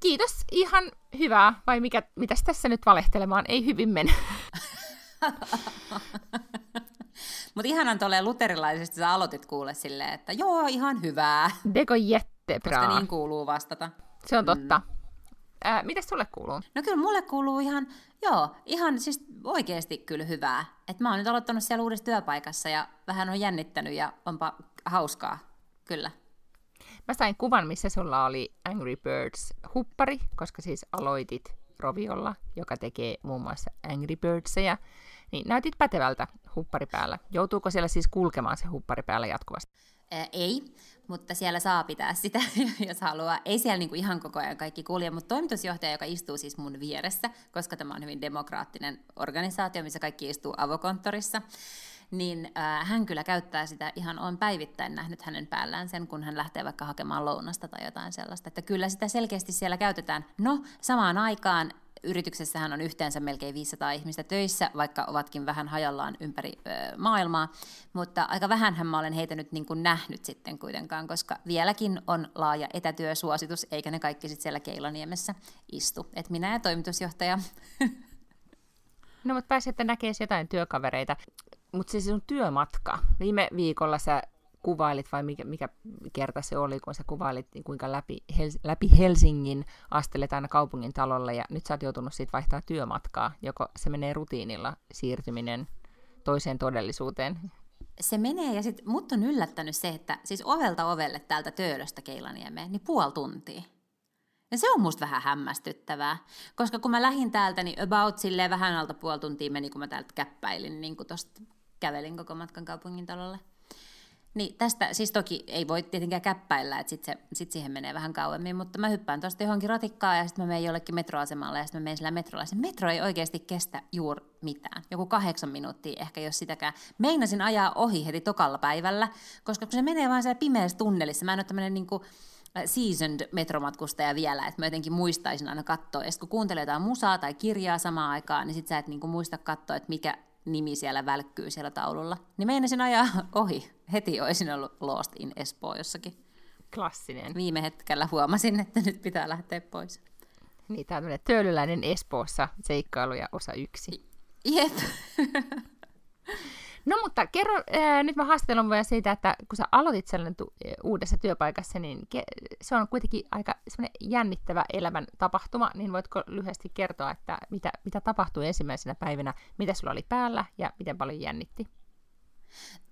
kiitos. Ihan hyvää. Vai mikä, mitäs tässä nyt valehtelemaan? Ei hyvin mene. Mutta ihanan tolleen luterilaisesti sä aloitit kuule silleen, että joo, ihan hyvää. Deko jättebra. Koska niin kuuluu vastata. Se on totta. Mm. Äh, mitäs sulle kuuluu? No kyllä mulle kuuluu ihan, joo, ihan siis oikeasti kyllä hyvää. Että mä oon nyt aloittanut siellä uudessa työpaikassa ja vähän on jännittänyt ja onpa hauskaa, kyllä. Mä sain kuvan, missä sulla oli Angry Birds-huppari, koska siis aloitit Roviolla, joka tekee muun muassa Angry Birdseja. Niin näytit pätevältä huppari päällä. Joutuuko siellä siis kulkemaan se huppari päällä jatkuvasti? Ää, ei, mutta siellä saa pitää sitä, jos haluaa. Ei siellä niinku ihan koko ajan kaikki kulje, mutta toimitusjohtaja, joka istuu siis mun vieressä, koska tämä on hyvin demokraattinen organisaatio, missä kaikki istuu avokonttorissa, niin äh, hän kyllä käyttää sitä ihan, on päivittäin nähnyt hänen päällään sen, kun hän lähtee vaikka hakemaan lounasta tai jotain sellaista, että kyllä sitä selkeästi siellä käytetään. No, samaan aikaan yrityksessähän on yhteensä melkein 500 ihmistä töissä, vaikka ovatkin vähän hajallaan ympäri ö, maailmaa, mutta aika vähän mä olen heitä nyt niin kuin nähnyt sitten kuitenkaan, koska vieläkin on laaja etätyösuositus, eikä ne kaikki sitten siellä Keilaniemessä istu. Et minä ja toimitusjohtaja. No, mutta pääsette näkemään jotain työkavereita. Mutta se on työmatka. Viime viikolla sä kuvailit, vai mikä, mikä kerta se oli, kun sä kuvailit, niin kuinka läpi, Hels- läpi Helsingin astelet aina kaupungin talolle, ja nyt sä oot joutunut siitä vaihtaa työmatkaa, joko se menee rutiinilla siirtyminen toiseen todellisuuteen? Se menee, ja sitten mut on yllättänyt se, että siis ovelta ovelle täältä Töölöstä Keilaniemeen, niin puoli tuntia. Ja se on musta vähän hämmästyttävää, koska kun mä lähdin täältä, niin about silleen vähän alta puoli tuntia meni, kun mä täältä käppäilin, niin kuin tosta kävelin koko matkan kaupungin talolle. Niin tästä, siis toki ei voi tietenkään käppäillä, että sitten sit siihen menee vähän kauemmin, mutta mä hyppään tuosta johonkin ratikkaan ja sitten mä menen jollekin metroasemalle ja sitten mä menen sillä metrolla. Se metro ei oikeasti kestä juuri mitään. Joku kahdeksan minuuttia ehkä, jos sitäkään. Meinasin ajaa ohi heti tokalla päivällä, koska kun se menee vaan siellä pimeässä tunnelissa, mä en ole tämmöinen niinku, seasoned metromatkustaja vielä, että mä jotenkin muistaisin aina katsoa. Ja kun kuuntelee jotain musaa tai kirjaa samaan aikaan, niin sit sä et niinku muista katsoa, että mikä nimi siellä välkkyy siellä taululla. Niin meinasin ajaa ohi. Heti olisin ollut Lost in Espoo jossakin. Klassinen. Viime hetkellä huomasin, että nyt pitää lähteä pois. Niin, tämä on töölöläinen Espoossa seikkailuja osa yksi. Jep. No mutta kerro, ää, nyt mä haastattelun vielä siitä, että kun sä aloitit sellainen tu- uudessa työpaikassa, niin ke- se on kuitenkin aika jännittävä elämän tapahtuma, niin voitko lyhyesti kertoa, että mitä, mitä tapahtui ensimmäisenä päivänä, mitä sulla oli päällä ja miten paljon jännitti?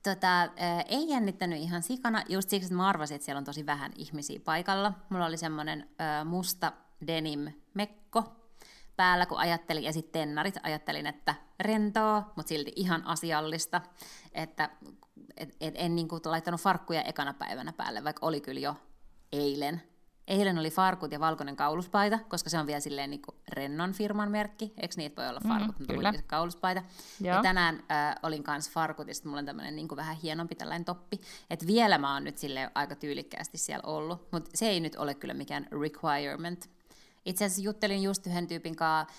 Tota, ää, ei jännittänyt ihan sikana, just siksi, että mä arvasin, että siellä on tosi vähän ihmisiä paikalla. Mulla oli semmoinen musta denim-mekko, päällä, kun ajattelin, ja sitten tennarit ajattelin, että rentoa, mutta silti ihan asiallista, että et, et en niin kuin, laittanut farkkuja ekana päivänä päälle, vaikka oli kyllä jo eilen. Eilen oli farkut ja valkoinen kauluspaita, koska se on vielä silleen niin kuin rennon firman merkki. Eikö niitä voi olla farkut, mm, mutta kauluspaita. Joo. Ja tänään äh, olin kanssa farkut, ja sitten mulla on tämmöinen niin kuin vähän hienompi tällainen toppi. Että vielä mä oon nyt sille aika tyylikkäästi siellä ollut, mutta se ei nyt ole kyllä mikään requirement. Itse asiassa juttelin just yhden tyypin kanssa,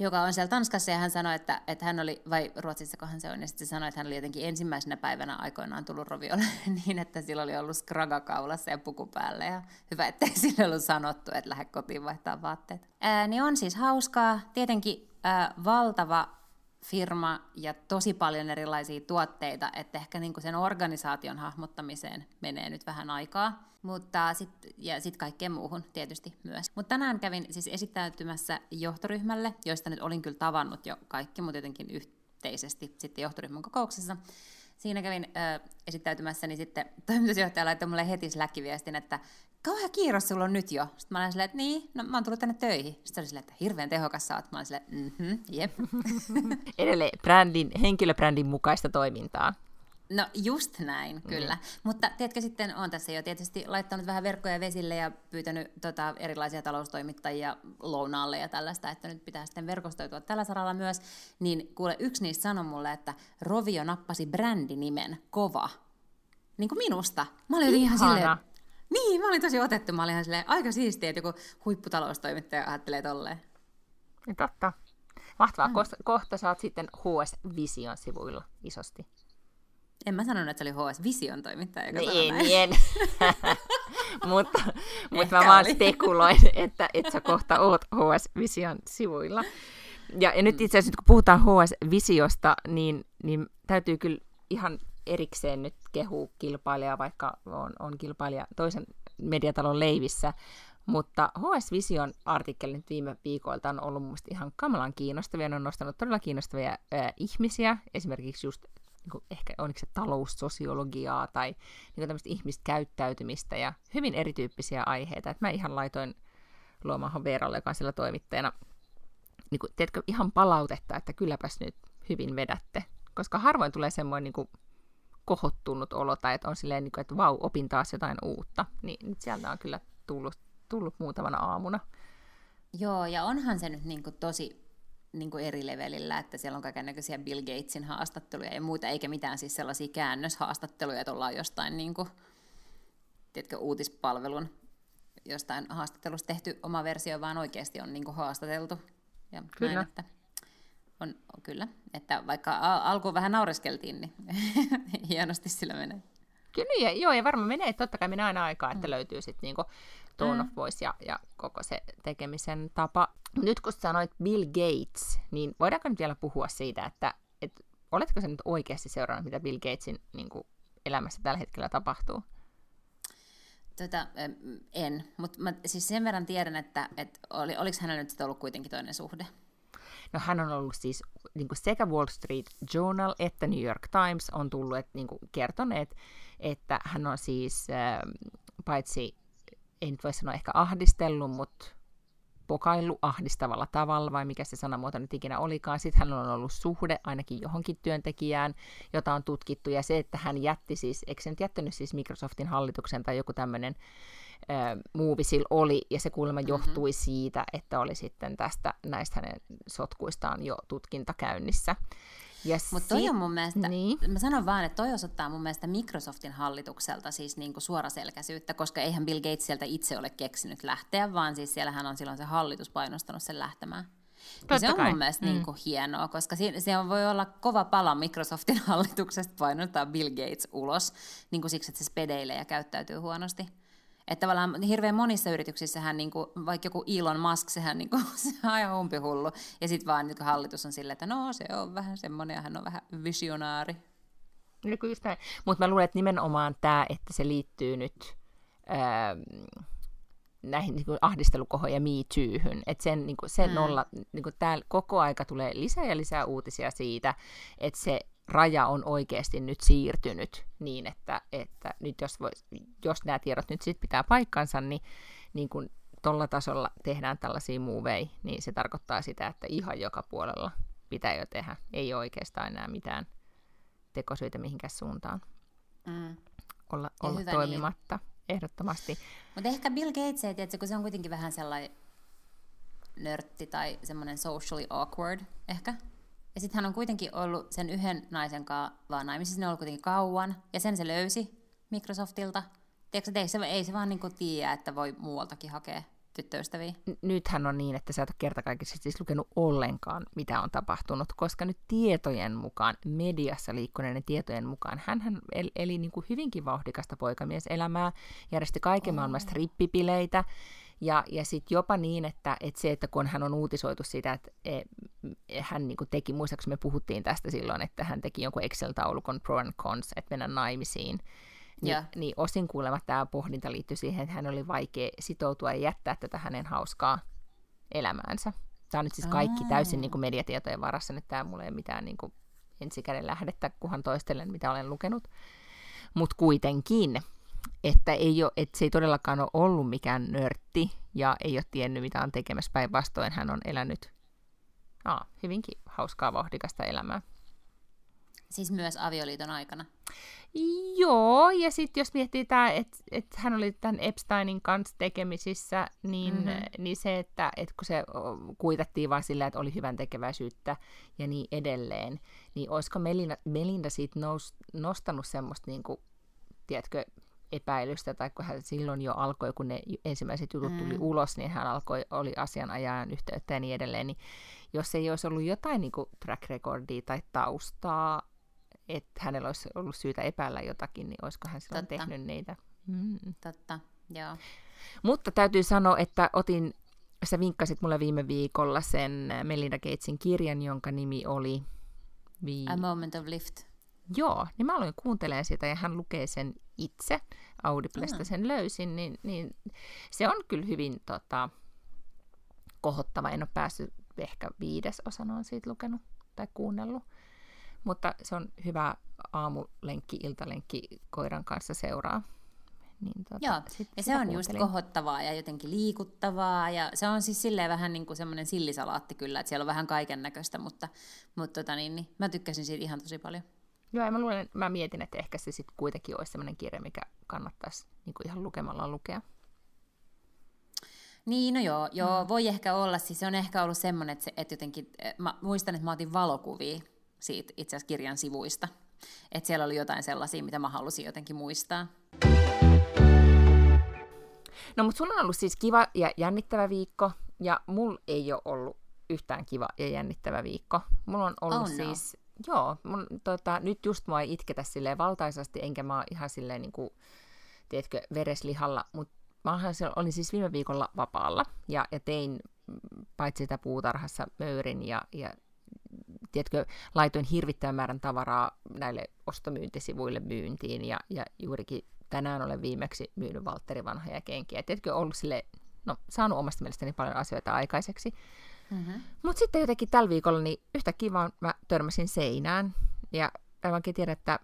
joka on siellä Tanskassa, ja hän sanoi, että, että hän oli, vai Ruotsissa kohan se on, ja sitten sanoi, että hän oli jotenkin ensimmäisenä päivänä aikoinaan tullut roviolle niin, että sillä oli ollut skraga kaulassa ja puku päällä, ja hyvä, ettei sille ollut sanottu, että lähde kotiin vaihtaa vaatteet. Ää, niin on siis hauskaa, tietenkin ää, valtava firma ja tosi paljon erilaisia tuotteita, että ehkä niin kuin sen organisaation hahmottamiseen menee nyt vähän aikaa, mutta sit, ja sitten kaikkeen muuhun tietysti myös. Mutta tänään kävin siis esittäytymässä johtoryhmälle, joista nyt olin kyllä tavannut jo kaikki, mutta jotenkin yhteisesti sitten johtoryhmän kokouksessa siinä kävin ö, esittäytymässä, niin sitten toimitusjohtaja laittoi mulle heti släkkiviestin, että kauhean kiiros sulla on nyt jo. Sitten mä olin silleen, että niin, no mä oon tullut tänne töihin. Sitten se oli silleen, että hirveän tehokas sä oot. Mä olin silleen, mhm, jep. Edelleen brändin, henkilöbrändin mukaista toimintaa. No just näin, kyllä. Mm. Mutta tiedätkö, sitten on tässä jo tietysti laittanut vähän verkkoja vesille ja pyytänyt tota, erilaisia taloustoimittajia lounaalle ja tällaista, että nyt pitää sitten verkostoitua tällä saralla myös. Niin kuule, yksi niistä sanoi mulle, että Rovio nappasi brändinimen Kova. Niin kuin minusta. Mä olin Ihana. ihan silleen, niin, mä olin tosi otettu. Mä olin ihan silleen, aika siistiä, että joku huipputaloustoimittaja ajattelee tolleen. Niin totta. Mahtavaa. Mm. Kohta, kohta saat sitten HS Vision sivuilla isosti. En mä sanonut, että se oli HS Vision toimittaja, joka niin, niin. mutta mutta mä vaan spekuloin, että, että sä kohta oot HS Vision sivuilla. Ja, ja nyt mm. itse asiassa, kun puhutaan HS Visiosta, niin, niin täytyy kyllä ihan erikseen nyt kehu kilpailijaa, vaikka on, on kilpailija toisen mediatalon leivissä. Mutta HS Vision artikkeli nyt viime viikoilta on ollut mun ihan kamalan kiinnostavia. Ne on nostanut todella kiinnostavia ää, ihmisiä, esimerkiksi just niin kuin ehkä onko se taloussosiologiaa tai niin tämmöistä ihmistä käyttäytymistä ja hyvin erityyppisiä aiheita. Et mä ihan laitoin Luomahan Veeralle, joka on sillä toimittajana, niin kuin, teetkö, ihan palautetta, että kylläpäs nyt hyvin vedätte. Koska harvoin tulee semmoinen niin kuin, kohottunut olo tai että on silleen, niin kuin, että vau, opin taas jotain uutta. Niin nyt sieltä on kyllä tullut, tullut muutamana aamuna. Joo, ja onhan se nyt niin kuin tosi niin kuin eri levelillä, että siellä on kaikenlaisia Bill Gatesin haastatteluja ja muuta, eikä mitään siis sellaisia käännöshaastatteluja, että ollaan jostain niin kuin, tiedätkö, uutispalvelun jostain haastattelusta tehty oma versio, vaan oikeasti on niin kuin haastateltu. Ja kyllä. Näin, että on, kyllä, että vaikka alkuun vähän naureskeltiin, niin hienosti sillä menee. Kyllä, ja, joo, ja varmaan menee, totta kai menee aina aikaa, että mm. löytyy sitten niinku tone mm. of voice ja, ja koko se tekemisen tapa. Nyt kun sanoit Bill Gates, niin voidaanko nyt vielä puhua siitä, että et, oletko se nyt oikeasti seurannut, mitä Bill Gatesin niin kuin, elämässä tällä hetkellä tapahtuu? Tota, en, mutta siis sen verran tiedän, että, että oli, oliko hänellä nyt ollut kuitenkin toinen suhde? No hän on ollut siis niin kuin sekä Wall Street Journal että New York Times on tullut et, niin kuin kertoneet, että hän on siis äh, paitsi, en nyt voi sanoa ehkä ahdistellut, mutta pokaillut ahdistavalla tavalla, vai mikä se sanamuoto nyt ikinä olikaan. Sitten hän on ollut suhde ainakin johonkin työntekijään, jota on tutkittu, ja se, että hän jätti siis, eikö se nyt jättänyt siis Microsoftin hallituksen tai joku tämmöinen muuvisil oli, ja se kuulemma mm-hmm. johtui siitä, että oli sitten tästä näistä hänen sotkuistaan jo tutkinta käynnissä. Mutta toi on mun mielestä, niin. mä sanon vaan, että toi osoittaa mun mielestä Microsoftin hallitukselta siis niinku suoraselkäisyyttä, koska eihän Bill Gates sieltä itse ole keksinyt lähteä, vaan siis siellähän on silloin se hallitus painostanut sen lähtemään. Ja se on kai. mun mielestä mm. niinku hienoa, koska se, se voi olla kova pala Microsoftin hallituksesta painottaa Bill Gates ulos, niin kuin siksi, että se spedeilee ja käyttäytyy huonosti. Että tavallaan hirveän monissa yrityksissähän, niin kuin, vaikka joku Elon Musk, sehän niin kuin, se on ihan umpihullu. Ja sitten vaan niin hallitus on silleen, että no se on vähän semmoinen ja hän on vähän visionaari. Niin Mutta mä luulen, että nimenomaan tämä, että se liittyy nyt ää, näihin niin ahdistelukohoihin ja Me Toohyn. Että sen, niin kuin, sen mm. nolla, niin kuin täällä koko aika tulee lisää ja lisää uutisia siitä, että se raja on oikeasti nyt siirtynyt niin, että, että nyt jos, vois, jos nämä tiedot nyt sitten pitää paikkansa, niin, niin kun tuolla tasolla tehdään tällaisia muovei, niin se tarkoittaa sitä, että ihan joka puolella pitää jo tehdä. Ei oikeastaan enää mitään tekosyitä mihinkään suuntaan mm. olla, olla niin. toimimatta. Niin. Ehdottomasti. Mutta ehkä Bill Gates, tiedätkö, kun se on kuitenkin vähän sellainen nörtti tai semmoinen socially awkward ehkä. Ja sitten hän on kuitenkin ollut sen yhden naisen kanssa vaan naimisissa, ne on ollut kuitenkin kauan, ja sen se löysi Microsoftilta. Tiedätkö, ei se, ei se vaan niin tiedä, että voi muualtakin hakea tyttöystäviä. Nythän on niin, että sä et ole kertakaikkisesti siis lukenut ollenkaan, mitä on tapahtunut, koska nyt tietojen mukaan, mediassa liikkuneiden tietojen mukaan, hän eli, eli niin kuin hyvinkin vauhdikasta poikamieselämää, järjesti kaiken oh. maailman strippipileitä, ja, ja sitten jopa niin, että, että se, että kun hän on uutisoitu sitä, että e, hän niin teki, muistaakseni me puhuttiin tästä silloin, että hän teki jonkun Excel-taulukon pro and cons, että mennä naimisiin, niin, yeah. niin osin kuulemma tämä pohdinta liittyy siihen, että hän oli vaikea sitoutua ja jättää tätä hänen hauskaa elämäänsä. Tämä on nyt siis kaikki täysin niin kuin mediatietojen varassa, että tämä mulla ei ole mitään niin kuin ensikäden lähdettä, kunhan toistelen, mitä olen lukenut. Mutta kuitenkin, että, ei ole, että se ei todellakaan ole ollut mikään nörtti ja ei ole tiennyt, mitä on tekemässä. Päinvastoin hän on elänyt aa, hyvinkin hauskaa, vauhdikasta elämää. Siis myös avioliiton aikana? Joo, ja sitten jos miettii tämä, että et hän oli tämän Epsteinin kanssa tekemisissä, niin, mm-hmm. niin se, että et kun se kuitattiin vain sillä, että oli hyvän tekeväisyyttä ja niin edelleen, niin olisiko Melinda, Melinda siitä nous, nostanut semmoista, niin kuin, tiedätkö, epäilystä, tai kun hän silloin jo alkoi, kun ne ensimmäiset jutut tuli mm. ulos, niin hän alkoi, oli asianajajan yhteyttä ja niin edelleen, niin jos ei olisi ollut jotain niin kuin track recordia tai taustaa, että hänellä olisi ollut syytä epäillä jotakin, niin olisiko hän silloin Totta. tehnyt niitä. Mm. Totta, joo. Mutta täytyy sanoa, että otin, sä vinkkasit mulle viime viikolla sen Melinda Gatesin kirjan, jonka nimi oli... Vi... A Moment of Lift. Joo, niin mä aloin kuuntelemaan sitä ja hän lukee sen itse. Audiblesta mm. sen löysin, niin, niin se on kyllä hyvin tota, kohottava. En ole päässyt ehkä viides osan on siitä lukenut tai kuunnellut. Mutta se on hyvä aamulenkki, iltalenkki koiran kanssa seuraa. Niin tuota, Joo, ja se on just kohottavaa ja jotenkin liikuttavaa, ja se on siis silleen vähän niin kuin semmoinen sillisalaatti kyllä, että siellä on vähän kaiken näköistä, mutta, mutta tota niin, niin, mä tykkäsin siitä ihan tosi paljon. Joo, ja mä, luulen, mä mietin, että ehkä se sitten kuitenkin olisi semmoinen kirja, mikä kannattaisi niin kuin ihan lukemalla lukea. Niin, no joo, joo mm. voi ehkä olla. Siis se on ehkä ollut semmoinen, että, se, että jotenkin, eh, mä muistan, että mä otin valokuvia siitä itse asiassa kirjan sivuista. Että siellä oli jotain sellaisia, mitä mä halusin jotenkin muistaa. No mutta sulla on ollut siis kiva ja jännittävä viikko, ja mulla ei ole ollut yhtään kiva ja jännittävä viikko. Mulla on ollut oh, no. siis, joo, mun, tota, nyt just mua ei itketä silleen valtaisasti, enkä mä ihan silleen niin kuin, tiedätkö, vereslihalla, mutta mä olin siis viime viikolla vapaalla, ja, ja tein paitsi sitä puutarhassa möyrin ja, ja tiedätkö, laitoin hirvittävän määrän tavaraa näille ostomyyntisivuille myyntiin ja, ja juurikin tänään olen viimeksi myynyt Valtteri vanhoja kenkiä. Tiedätkö, ollut sille, no, saanut omasta mielestäni paljon asioita aikaiseksi. Mm-hmm. Mutta sitten jotenkin tällä viikolla niin yhtä kivaa mä törmäsin seinään ja aivankin tiedän, että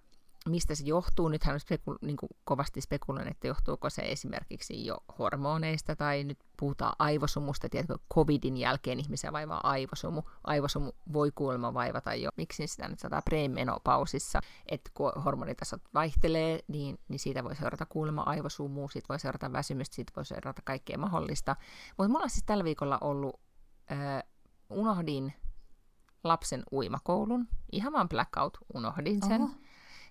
mistä se johtuu. Nythän on speku- niin kuin kovasti spekuloin, että johtuuko se esimerkiksi jo hormoneista tai nyt puhutaan aivosumusta. Tiedätkö, covidin jälkeen ihmisiä vaivaa aivosumu. Aivosumu voi kuulemma vaivata jo. Miksi sitä nyt sataa premenopausissa, että kun hormonitasot vaihtelee, niin, niin siitä voi seurata kuulemma aivosumu, siitä voi seurata väsymystä, siitä voi seurata kaikkea mahdollista. Mutta mulla on siis tällä viikolla ollut, äh, unohdin lapsen uimakoulun, ihan vaan blackout, unohdin sen. Oho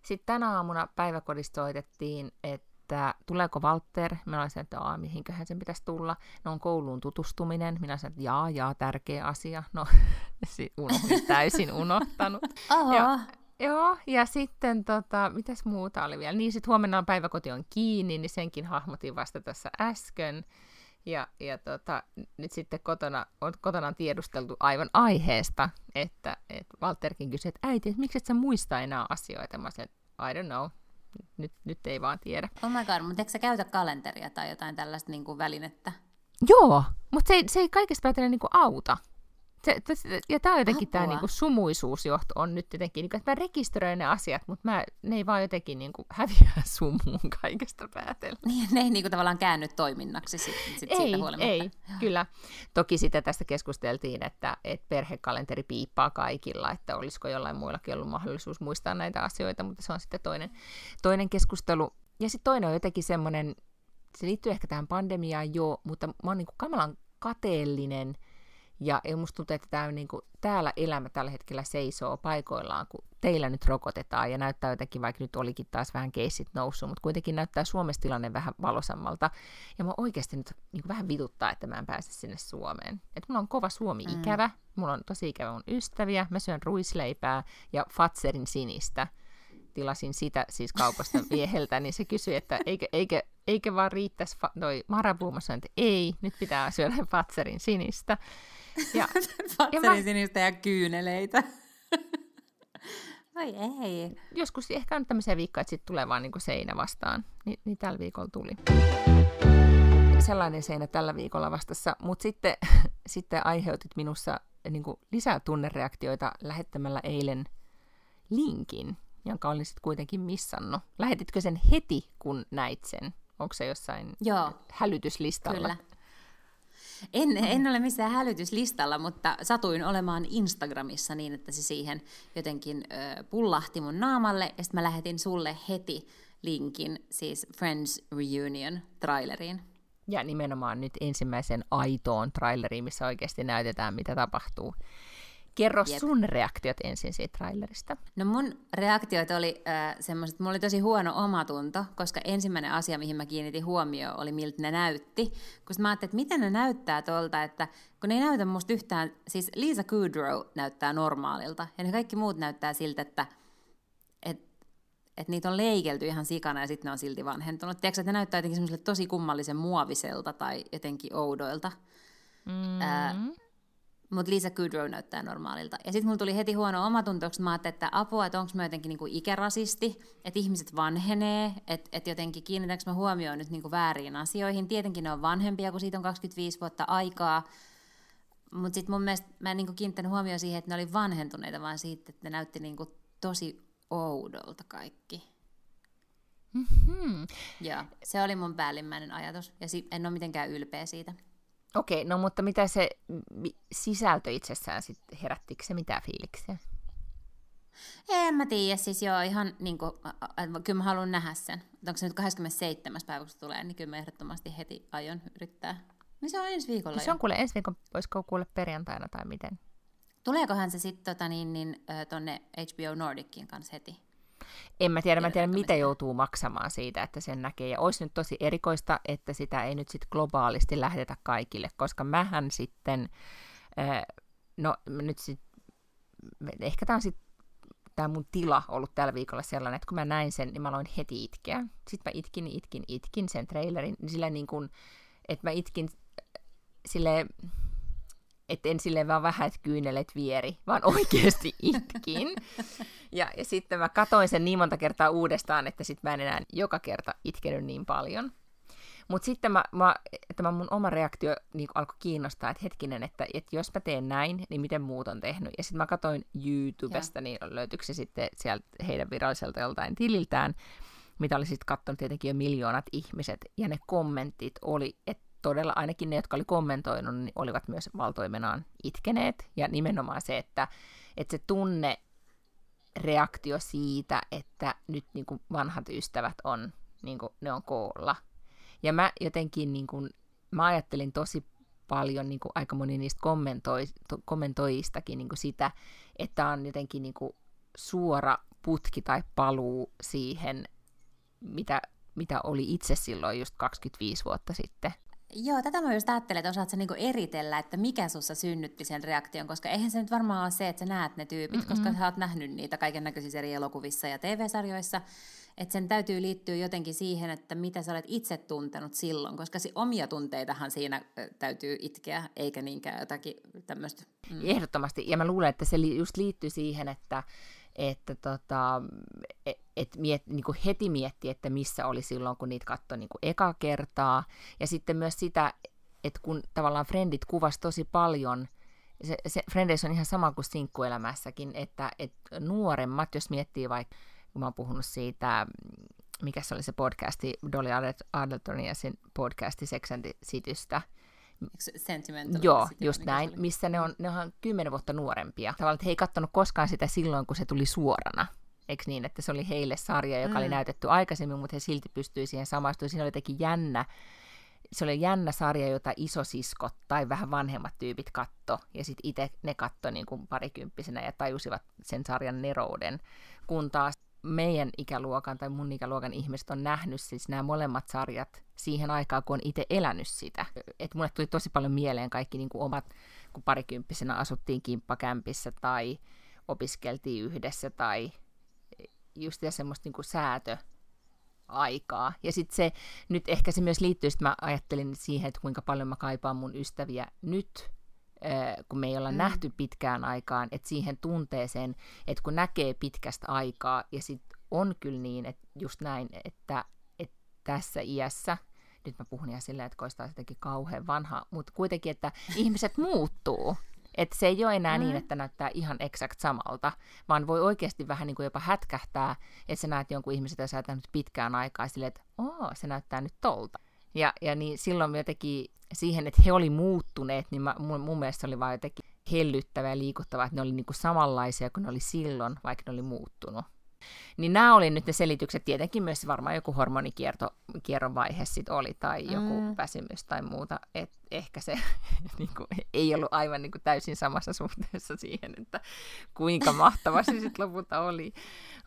sitten tänä aamuna päiväkodista soitettiin, että tuleeko Walter. Minä olisin, että Aa, mihinköhän sen pitäisi tulla. No on kouluun tutustuminen. Minä sanoin, että jaa, jaa, tärkeä asia. No, unohdin, täysin unohtanut. Oho. Ja, Joo, ja sitten tota, mitäs muuta oli vielä? Niin sitten huomenna on päiväkoti on kiinni, niin senkin hahmotin vasta tässä äsken. Ja, ja tota, nyt sitten kotona on, kotona on tiedusteltu aivan aiheesta, että, että Walterkin kysyi, että äiti, että miksi et sä muista enää asioita? Mä sanoin, I don't know, nyt, nyt ei vaan tiedä. Oh my god, mutta eikö sä käytä kalenteria tai jotain tällaista niin kuin välinettä? Joo, mutta se ei, se ei kaikesta päätellä niin kuin auta. Se, se, ja tämä on jotenkin tämä niinku sumuisuusjohto on nyt jotenkin, niinku, että mä rekisteröin ne asiat, mutta mä, ne ei vaan jotenkin niinku häviää sumuun kaikesta päätellä. Niin, ne ei niinku tavallaan käänny toiminnaksi sit, sit ei, siitä huolimatta. Ei, kyllä. Toki sitä tästä keskusteltiin, että, että perhekalenteri piippaa kaikilla, että olisiko jollain muillakin ollut mahdollisuus muistaa näitä asioita, mutta se on sitten toinen, toinen keskustelu. Ja sitten toinen on jotenkin semmoinen, se liittyy ehkä tähän pandemiaan jo, mutta mä oon niinku kamalan kateellinen – ja, ja musta tuntuu, että tämä, niin kuin, täällä elämä tällä hetkellä seisoo paikoillaan, kun teillä nyt rokotetaan ja näyttää jotenkin, vaikka nyt olikin taas vähän keissit noussut, mutta kuitenkin näyttää Suomessa tilanne vähän valosammalta. Ja mä oikeasti nyt niin kuin vähän vituttaa, että mä en pääse sinne Suomeen. Että mulla on kova Suomi-ikävä, mm. mulla on tosi ikävä mun ystäviä, mä syön ruisleipää ja Fatserin sinistä. Tilasin sitä siis kaupasta mieheltä, niin se kysyi, että eikö, eikö, eikö vaan riittäisi fa- toi marabuuma, että ei, nyt pitää syödä Fatserin sinistä. Ja, mä... sinistä ja kyyneleitä. Vai ei. Joskus ehkä on tämmöisiä viikkoja, että sitten tulee vaan niin seinä vastaan. Ni, niin tällä viikolla tuli. Sellainen seinä tällä viikolla vastassa. Mutta sitten, sitten aiheutit minussa niin lisää tunnereaktioita lähettämällä eilen linkin, jonka olin sitten kuitenkin missannut. Lähetitkö sen heti, kun näit sen? Onko se jossain Joo. hälytyslistalla? Kyllä. En, en ole missään hälytyslistalla, mutta satuin olemaan Instagramissa niin, että se siihen jotenkin ö, pullahti mun naamalle, ja sitten mä lähetin sulle heti linkin, siis Friends Reunion traileriin. Ja nimenomaan nyt ensimmäisen aitoon traileriin, missä oikeasti näytetään, mitä tapahtuu. Kerro Jep. sun reaktiot ensin siitä trailerista. No mun reaktiot oli äh, semmoiset, mulla oli tosi huono omatunto, koska ensimmäinen asia, mihin mä kiinnitin huomioon, oli miltä ne näytti. Koska mä ajattelin, että miten ne näyttää tuolta, että kun ne ei näytä musta yhtään, siis Lisa Kudrow näyttää normaalilta, ja ne kaikki muut näyttää siltä, että et, et niitä on leikelty ihan sikana ja sitten ne on silti vanhentunut. Tiedätkö, että ne näyttää jotenkin tosi kummallisen muoviselta tai jotenkin oudoilta. Mm-hmm. Äh, mutta Lisa Kudrow näyttää normaalilta. Ja sitten mulla tuli heti huono omatunto, koska mä ajattelin, että apua, että onko mä jotenkin niinku ikerasisti, että ihmiset vanhenee, että et jotenkin kiinnitänkö mä huomioon nyt niinku väärin asioihin. Tietenkin ne on vanhempia, kun siitä on 25 vuotta aikaa, mutta sitten mun mielestä mä en niinku kiinnittänyt huomioon siihen, että ne oli vanhentuneita, vaan siitä, että ne näytti niinku tosi oudolta kaikki. Mm-hmm. Joo, se oli mun päällimmäinen ajatus, ja en ole mitenkään ylpeä siitä. Okei, no mutta mitä se sisältö itsessään sitten herättikö se mitään fiiliksiä? En mä tiedä, siis joo, ihan niin kuin, kyllä mä haluan nähdä sen. Onko se nyt 27. päivä, kun se tulee, niin kyllä mä ehdottomasti heti aion yrittää. Niin se on ensi viikolla no Se on kuule ensi viikon, voisiko kuule perjantaina tai miten? Tuleekohan se sitten tota, niin, niin, tonne HBO Nordicin kanssa heti? En mä tiedä, mä tiedän mitä joutuu maksamaan siitä, että sen näkee. Ja olisi nyt tosi erikoista, että sitä ei nyt sitten globaalisti lähdetä kaikille, koska mähän sitten, no nyt sit, ehkä tämä on sitten tämä mun tila ollut tällä viikolla sellainen, että kun mä näin sen, niin mä aloin heti itkeä. Sitten mä itkin, itkin, itkin sen trailerin, niin sillä niin kuin, että mä itkin sille että en silleen vaan vähän, että kyynelet vieri, vaan oikeasti itkin. Ja, ja sitten mä katoin sen niin monta kertaa uudestaan, että sitten mä en enää joka kerta itkenyt niin paljon. Mutta sitten mä, mä, tämä mun oma reaktio niin alkoi kiinnostaa, että hetkinen, että, että jos mä teen näin, niin miten muut on tehnyt. Ja sitten mä katsoin YouTubesta, ja. niin löytyykö se sitten sieltä heidän viralliselta joltain tililtään, mitä oli sitten katsonut tietenkin jo miljoonat ihmiset. Ja ne kommentit oli, että todella ainakin ne, jotka oli kommentoinut, niin olivat myös valtoimenaan itkeneet. Ja nimenomaan se, että, että se tunne reaktio siitä, että nyt niin kuin vanhat ystävät on, niin kuin ne on koolla. Ja mä jotenkin, niin kuin, mä ajattelin tosi paljon, niin kuin aika moni niistä kommentoi, kommentoijistakin niin kuin sitä, että on jotenkin niin kuin suora putki tai paluu siihen, mitä, mitä oli itse silloin just 25 vuotta sitten. Joo, tätä mä just ajattelen, että osaat sä niinku eritellä, että mikä sussa synnytti sen reaktion, koska eihän se nyt varmaan ole se, että sä näet ne tyypit, Mm-mm. koska sä oot nähnyt niitä kaiken näköisissä eri elokuvissa ja TV-sarjoissa, että sen täytyy liittyä jotenkin siihen, että mitä sä olet itse tuntenut silloin, koska si omia tunteitahan siinä täytyy itkeä, eikä niinkään jotakin tämmöistä. Mm. Ehdottomasti, ja mä luulen, että se just liittyy siihen, että että tota, et, et miet, niin kuin heti mietti, että missä oli silloin, kun niitä katsoi niin kuin eka kertaa. Ja sitten myös sitä, että kun tavallaan Friendit kuvasi tosi paljon, se, se Friendissä on ihan sama kuin sinkkuelämässäkin, että, että nuoremmat, jos miettii vaikka, kun mä oon puhunut siitä, mikä se oli se podcasti, Dolly Adeltonin ja sen podcasti Sex and Citystä, Sentimental. Joo, just näin, missä ne on, ne on kymmenen vuotta nuorempia. Tavallaan, että he ei katsonut koskaan sitä silloin, kun se tuli suorana. Eikö niin, että se oli heille sarja, joka mm. oli näytetty aikaisemmin, mutta he silti pystyivät siihen samaistumaan. Siinä oli jotenkin jännä, se oli jännä sarja, jota isosiskot tai vähän vanhemmat tyypit katto, ja sitten itse ne katto niin kuin parikymppisenä ja tajusivat sen sarjan nerouden, kun taas meidän ikäluokan tai mun ikäluokan ihmiset on nähnyt siis nämä molemmat sarjat siihen aikaan, kun on itse elänyt sitä. Et mulle tuli tosi paljon mieleen kaikki niin kuin omat, kun parikymppisenä asuttiin kimppakämpissä tai opiskeltiin yhdessä tai just semmoista niin kuin säätö aikaa. Ja sitten se, nyt ehkä se myös liittyy, että mä ajattelin siihen, että kuinka paljon mä kaipaan mun ystäviä nyt, kun me ei olla mm. nähty pitkään aikaan, että siihen tunteeseen, että kun näkee pitkästä aikaa, ja sitten on kyllä niin, että just näin, että, että tässä iässä, nyt mä puhun ihan silleen, että koistaa jotenkin kauhean vanha, mutta kuitenkin, että ihmiset muuttuu. Että se ei ole enää niin, mm. niin, että näyttää ihan eksakt samalta, vaan voi oikeasti vähän niin kuin jopa hätkähtää, että sä näet jonkun ihmisen, jota sä nyt pitkään aikaa silleen, että Oo, se näyttää nyt tolta. Ja, ja niin silloin jotenkin siihen, että he oli muuttuneet, niin mä, mun, mun mielestä oli vaan jotenkin hellyttävää ja liikuttavaa, että ne oli niinku samanlaisia kuin ne oli silloin, vaikka ne oli muuttunut. Niin nämä oli nyt ne selitykset, tietenkin myös varmaan joku hormonikierron vaihe sit oli, tai joku mm. väsymys tai muuta, että ehkä se niin kuin, ei ollut aivan niin kuin, täysin samassa suhteessa siihen, että kuinka mahtava se sitten lopulta oli.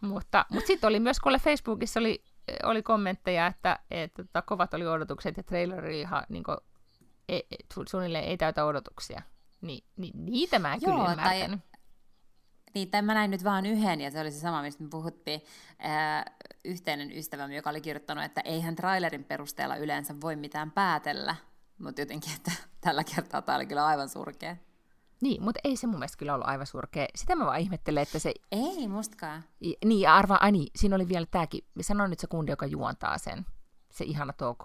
Mutta, mutta sitten oli myös, kun Facebookissa oli, oli kommentteja, että, että, että kovat oli odotukset ja traileri ihan niin kuin, ei, suunnilleen ei täytä odotuksia. Ni, ni, niitä mä en Joo, kyllä ymmärtänyt. Tai niin, tai mä näin nyt vaan yhden, ja se oli se sama, mistä me puhuttiin. Ää, yhteinen ystävämme, joka oli kirjoittanut, että eihän trailerin perusteella yleensä voi mitään päätellä, mutta jotenkin, että tällä kertaa tämä oli kyllä aivan surkea. Niin, mutta ei se mun mielestä kyllä ollut aivan surkea. Sitä mä vaan ihmettelen, että se... Ei, mustakaan. Niin, arva, ai niin, siinä oli vielä tämäkin. Sano nyt se kundi, joka juontaa sen. Se ihana talk.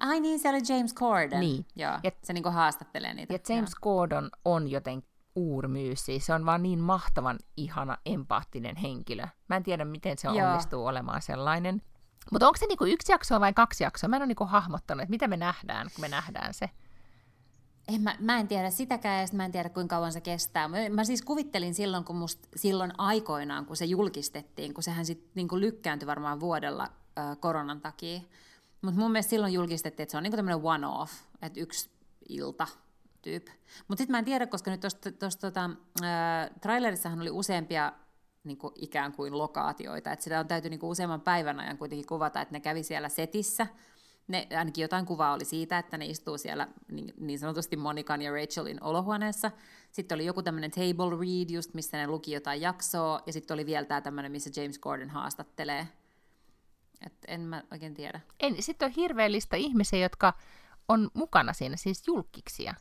Ai niin, se oli James Corden. Niin. Joo, ja, se niinku haastattelee niitä. Ja James Joo. Corden on jotenkin uurmyysi. Se on vaan niin mahtavan ihana, empaattinen henkilö. Mä en tiedä, miten se Joo. onnistuu olemaan sellainen. Mutta onko se niinku yksi jakso vai kaksi jaksoa? Mä en ole niinku hahmottanut, että mitä me nähdään, kun me nähdään se. En, mä, mä en tiedä sitäkään, ja mä en tiedä, kuinka kauan se kestää. Mä, mä siis kuvittelin silloin, kun must, silloin aikoinaan, kun se julkistettiin, kun sehän sitten niinku lykkääntyi varmaan vuodella ö, koronan takia. Mutta mun mielestä silloin julkistettiin, että se on niinku tämmöinen one-off, että yksi ilta tyyp. Mutta sitten mä en tiedä, koska nyt tuossa tota, trailerissahan oli useampia niin kuin ikään kuin lokaatioita, että sitä on täytyy niin kuin useamman päivän ajan kuitenkin kuvata, että ne kävi siellä setissä, ne, ainakin jotain kuvaa oli siitä, että ne istuu siellä niin, niin sanotusti Monikan ja Rachelin olohuoneessa. Sitten oli joku tämmöinen table read, just missä ne luki jotain jaksoa, ja sitten oli vielä tämä tämmöinen, missä James Gordon haastattelee. Et en mä oikein tiedä. Sitten on hirveellistä ihmisiä, jotka on mukana siinä, siis julkiksia.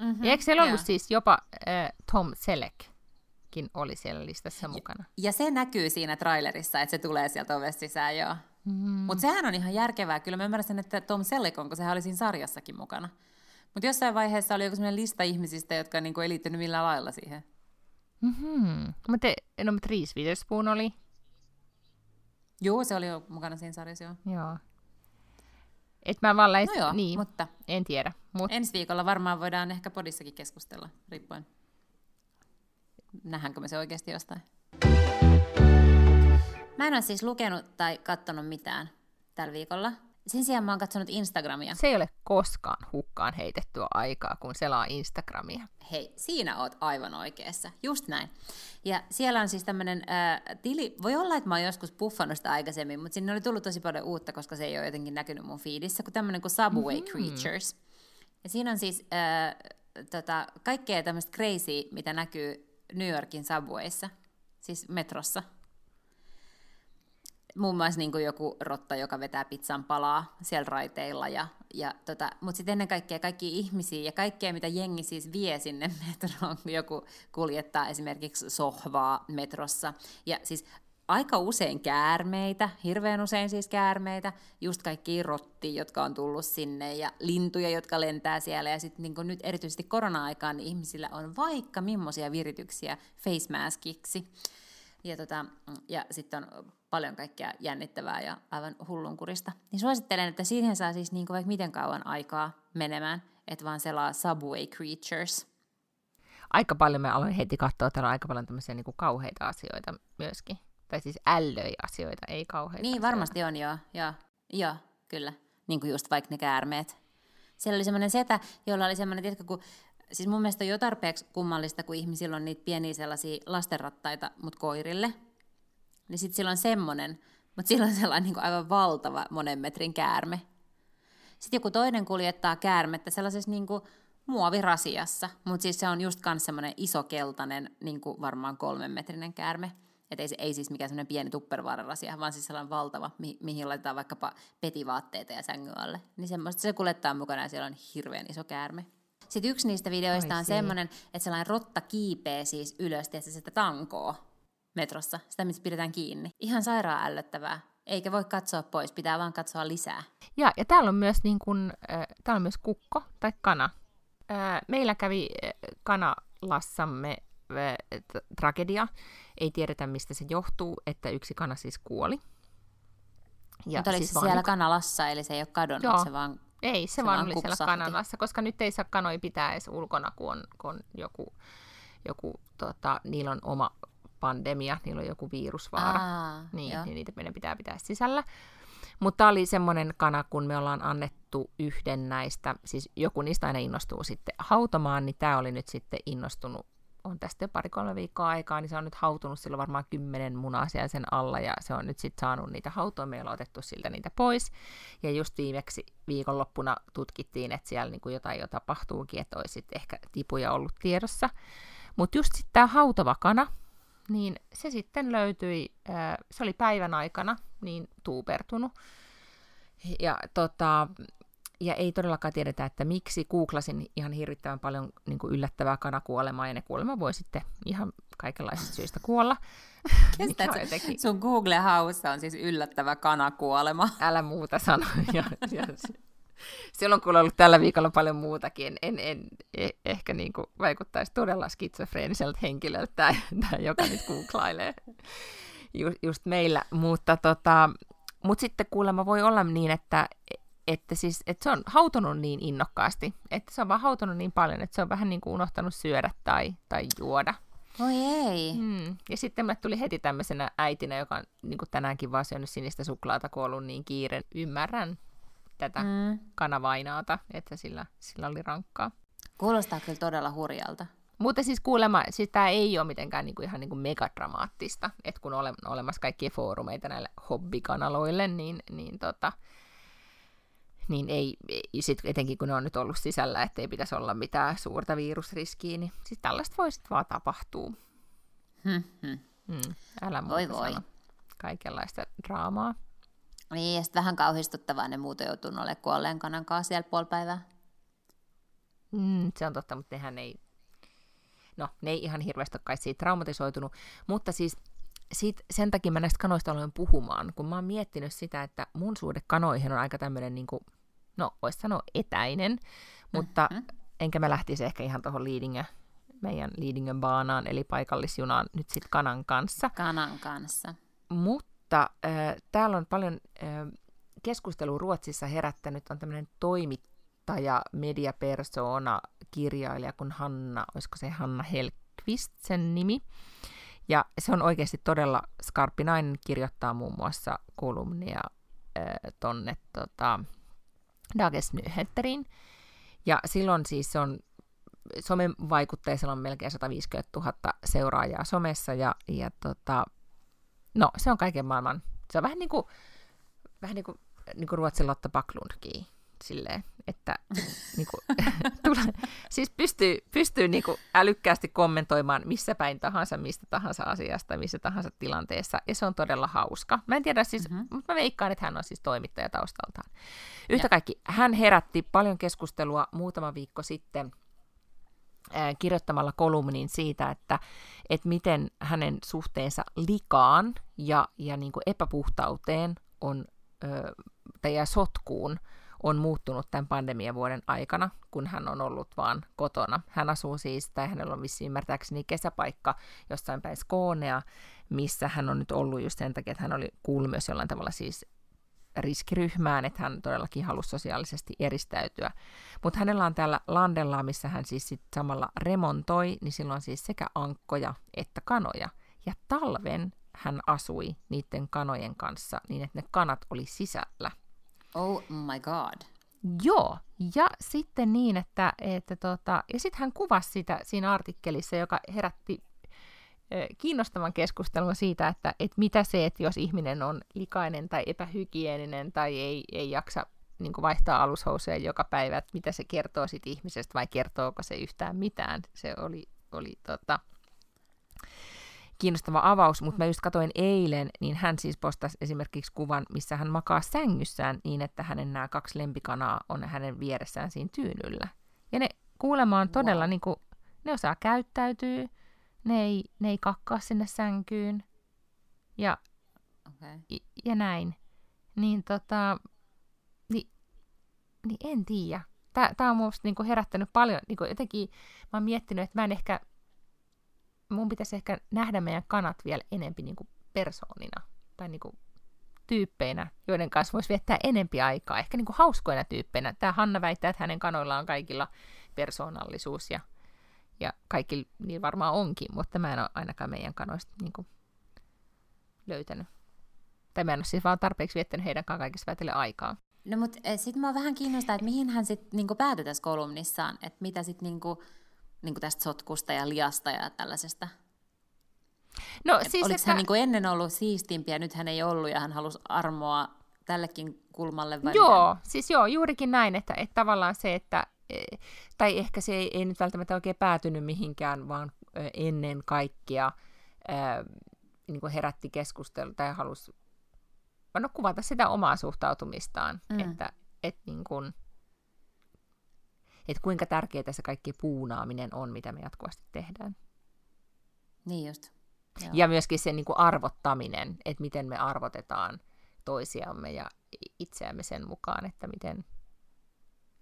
Mm-hmm, ja eikö siellä ollut siis jopa äh, Tom Selleckkin oli siellä listassa mukana? Ja, ja se näkyy siinä trailerissa, että se tulee sieltä ovesta sisään, joo. Mm. Mutta sehän on ihan järkevää. Kyllä mä ymmärrän että Tom Selleck on, kun sehän oli siinä sarjassakin mukana. Mutta jossain vaiheessa oli joku sellainen lista ihmisistä, jotka niinku ei liittynyt millään lailla siihen. Mm-hmm. Mutta, no, mutta Reese Witherspoon oli? Joo, se oli jo mukana siinä sarjassa, joo. Joo. Et mä vaan läis... no joo, niin, mutta en tiedä. Mut... Ensi viikolla varmaan voidaan ehkä podissakin keskustella, riippuen. Nähdäänkö me se oikeasti jostain. Mä en ole siis lukenut tai katsonut mitään tällä viikolla. Sen sijaan mä oon katsonut Instagramia. Se ei ole koskaan hukkaan heitettyä aikaa, kun selaa Instagramia. Hei, siinä oot aivan oikeassa. Just näin. Ja siellä on siis tämmöinen äh, tili, voi olla, että mä oon joskus puffannut sitä aikaisemmin, mutta sinne oli tullut tosi paljon uutta, koska se ei ole jotenkin näkynyt mun feedissä, kun tämmöinen kuin Subway mm-hmm. Creatures. Ja siinä on siis äh, tota, kaikkea tämmöistä crazy, mitä näkyy New Yorkin Subwayissa, siis metrossa muun muassa niin kuin joku rotta, joka vetää pizzan palaa siellä raiteilla. Ja, ja tota, Mutta sitten ennen kaikkea kaikki ihmisiä ja kaikkea, mitä jengi siis vie sinne metroon, joku kuljettaa esimerkiksi sohvaa metrossa. Ja siis aika usein käärmeitä, hirveän usein siis käärmeitä, just kaikki rottia, jotka on tullut sinne ja lintuja, jotka lentää siellä. Ja sitten niin nyt erityisesti korona-aikaan niin ihmisillä on vaikka millaisia virityksiä face maskiksi. Ja, tota, ja sitten on paljon kaikkea jännittävää ja aivan hullunkurista. Niin suosittelen, että siihen saa siis niin vaikka miten kauan aikaa menemään, että vaan selaa Subway Creatures. Aika paljon me aloin heti katsoa, täällä on aika paljon tämmöisiä niin kauheita asioita myöskin. Tai siis ällöi asioita, ei kauheita Niin, asioita. varmasti on, joo. Joo, joo kyllä. Niin kuin just vaikka ne käärmeet. Siellä oli semmoinen setä, jolla oli semmoinen, tiedätkö, kun Siis mun mielestä on jo tarpeeksi kummallista, kun ihmisillä on niitä pieniä sellaisia lastenrattaita, mutta koirille. Niin sitten sillä on semmoinen, mutta sillä on sellainen niin aivan valtava monen metrin käärme. Sitten joku toinen kuljettaa käärmettä sellaisessa niin kuin muovirasiassa, mutta siis se on just myös semmoinen iso keltainen, niin kuin varmaan kolmen metrinen käärme. Että ei, ei siis mikään semmoinen pieni tuppervaararasia, vaan siis sellainen valtava, mi- mihin laitetaan vaikkapa petivaatteita ja sängyn alle. Niin semmoista se kuljettaa mukana ja siellä on hirveän iso käärme. Sitten yksi niistä videoista on semmoinen, että sellainen rotta kiipee siis ylös, tietysti sitä tankoa metrossa, sitä missä pidetään kiinni. Ihan sairaan ällöttävää. Eikä voi katsoa pois, pitää vaan katsoa lisää. Ja, ja täällä on myös niin kun, äh, täällä on myös kukko tai kana. Äh, meillä kävi äh, kanalassamme äh, tragedia. Ei tiedetä, mistä se johtuu, että yksi kana siis kuoli. Ja Mutta oliko siis se siellä niin... Kanalassa, eli se ei ole kadonnut, Joo. se vaan Ei, se, se vaan, vaan oli kupsahti. siellä Kanalassa, koska nyt ei saa kanoja pitää edes ulkona, kun on, kun on joku, joku tota, niillä on oma pandemia, niillä on joku virusvaara, Aa, niin, niin niitä meidän pitää pitää sisällä. Mutta tämä oli semmoinen kana, kun me ollaan annettu yhden näistä, siis joku niistä aina innostuu sitten hautomaan, niin tämä oli nyt sitten innostunut, on tästä jo pari-kolme viikkoa aikaa, niin se on nyt hautunut silloin varmaan kymmenen munaa siellä sen alla, ja se on nyt sitten saanut niitä hautoa, meillä on otettu siltä niitä pois, ja just viimeksi viikonloppuna tutkittiin, että siellä niin kuin jotain jo tapahtuukin, että olisi ehkä tipuja ollut tiedossa. Mutta just sitten tämä hautava kana, niin se sitten löytyi, se oli päivän aikana niin tuupertunut. Ja, tota, ja ei todellakaan tiedetä, että miksi. Googlasin ihan hirvittävän paljon niin kuin yllättävää kanakuolemaa, ja ne kuolema voi sitten ihan kaikenlaisista syistä kuolla. Kestät, sun Google-haussa on siis yllättävä kanakuolema. Älä muuta sano. ja, ja, siellä on ollut tällä viikolla paljon muutakin. En, en e, ehkä niin kuin vaikuttaisi todella skitsofreeniseltä henkilöltä, tämä, tämä joka nyt googlailee just, just meillä. Mutta tota, mut sitten kuulemma voi olla niin, että, että, siis, että se on hautunut niin innokkaasti, että se on vaan hautunut niin paljon, että se on vähän niin kuin unohtanut syödä tai, tai juoda. Oi ei. Hmm. Ja sitten mulle tuli heti tämmöisenä äitinä, joka on niin kuin tänäänkin vaan syönyt sinistä suklaata, kun ollut niin kiire. Ymmärrän tätä mm. kanavainaata, että sillä, sillä oli rankkaa. Kuulostaa kyllä todella hurjalta. Mutta siis kuulemma, siis tämä ei ole mitenkään niinku ihan niinku megadramaattista, että kun on ole, olemassa kaikkia foorumeita näille hobbikanaloille, niin, niin, tota, niin ei, sit etenkin kun ne on nyt ollut sisällä, ettei pitäisi olla mitään suurta virusriskiä, niin siis tällaista voi sitten vaan tapahtua. Hmm, hmm. Mm, älä voi voi. Kaikenlaista draamaa. Niin, ja sitten vähän kauhistuttavaa ne muuten joutuu olemaan kuolleen kanan kanssa siellä puoli päivää. Mm, se on totta, mutta nehän ei, no ne ei ihan hirveästi ole kai siitä traumatisoitunut, mutta siis siitä, sen takia mä näistä kanoista aloin puhumaan, kun mä oon miettinyt sitä, että mun suhde kanoihin on aika tämmöinen, niin kuin, no vois sanoa etäinen, mutta mm-hmm. enkä mä lähtisi ehkä ihan tuohon Leadingö, meidän Leadingön baanaan, eli paikallisjunaan nyt sitten kanan kanssa. Kanan kanssa. Mutta mutta äh, täällä on paljon äh, keskustelua Ruotsissa herättänyt, on tämmöinen toimittaja, mediapersona, kirjailija kuin Hanna, olisiko se Hanna Helqvist sen nimi. Ja se on oikeasti todella skarppi nainen, kirjoittaa muun muassa kolumnia äh, tonne tota, Dages Nyheteriin. Ja silloin siis on somen vaikutteisella on melkein 150 000 seuraajaa somessa ja, ja tota, No, se on kaiken maailman. Se on vähän niin kuin, vähän niin kuin, niin kuin Ruotsin Lotta Backlundkin. Silleen, että niin kuin, tule, siis pystyy, pystyy niin kuin älykkäästi kommentoimaan missä päin tahansa, mistä tahansa asiasta, missä tahansa tilanteessa, ja se on todella hauska. Mä en tiedä siis, mm-hmm. mutta mä veikkaan, että hän on siis toimittaja taustaltaan. Yhtä ja. kaikki, hän herätti paljon keskustelua muutama viikko sitten kirjoittamalla kolumnin siitä, että, että miten hänen suhteensa likaan ja, ja niin kuin epäpuhtauteen on, tai ja sotkuun on muuttunut tämän pandemian vuoden aikana, kun hän on ollut vaan kotona. Hän asuu siis, tai hänellä on vissiin ymmärtääkseni kesäpaikka jossain päin Skoonea, missä hän on nyt ollut just sen takia, että hän oli kuullut myös jollain tavalla siis riskiryhmään, että hän todellakin halusi sosiaalisesti eristäytyä. Mutta hänellä on täällä landella, missä hän siis sit samalla remontoi, niin silloin siis sekä ankkoja että kanoja. Ja talven hän asui niiden kanojen kanssa niin, että ne kanat oli sisällä. Oh my god. Joo, ja sitten niin, että, että tota, ja sitten hän kuvasi sitä siinä artikkelissa, joka herätti kiinnostavan keskustelun siitä, että, että mitä se, että jos ihminen on likainen tai epähygieninen tai ei, ei jaksa niin vaihtaa alushousuja joka päivä, että mitä se kertoo sit ihmisestä vai kertooko se yhtään mitään. Se oli, oli tota, kiinnostava avaus, mutta mä just katoin eilen, niin hän siis postasi esimerkiksi kuvan, missä hän makaa sängyssään niin, että hänen nämä kaksi lempikanaa on hänen vieressään siinä tyynyllä. Ja ne kuulemaan todella, wow. niin kuin, ne osaa käyttäytyä, ne ei, ne ei kakkaa sinne sänkyyn ja, okay. ja, ja näin. Niin tota, niin, niin en tiedä. Tämä on minusta niinku herättänyt paljon, niinku jotenkin mä oon miettinyt, että mä en ehkä, mun pitäisi ehkä nähdä meidän kanat vielä enempi niinku persoonina. Tai niinku tyyppeinä, joiden kanssa voisi viettää enempi aikaa, ehkä niin kuin hauskoina tyyppeinä. Tämä Hanna väittää, että hänen kanoilla on kaikilla persoonallisuus ja, ja kaikki niin varmaan onkin, mutta mä en ole ainakaan meidän kanoista niin kuin löytänyt. Tai mä en ole siis vaan tarpeeksi viettänyt heidän kanssaan kaikissa väitelle aikaa. No mutta eh, sitten mä vähän kiinnostaa, että mihin hän sitten niinku päätyi tässä kolumnissaan, että mitä sitten niinku, niinku tästä sotkusta ja liasta ja tällaisesta. No, siis Oliko että... hän niinku ennen ollut siistimpiä, nyt hän ei ollut ja hän halusi armoa tällekin kulmalle vai Joo, miten? siis joo, juurikin näin, että, että tavallaan se, että tai ehkä se ei, ei nyt välttämättä oikein päätynyt mihinkään, vaan ennen kaikkea ää, niin kuin herätti keskustelua tai halusi no, kuvata sitä omaa suhtautumistaan, mm. että et niin kuin, et kuinka tärkeää se kaikki puunaaminen on, mitä me jatkuvasti tehdään. Niin just. Joo. Ja myöskin se niin kuin arvottaminen, että miten me arvotetaan toisiamme ja itseämme sen mukaan, että miten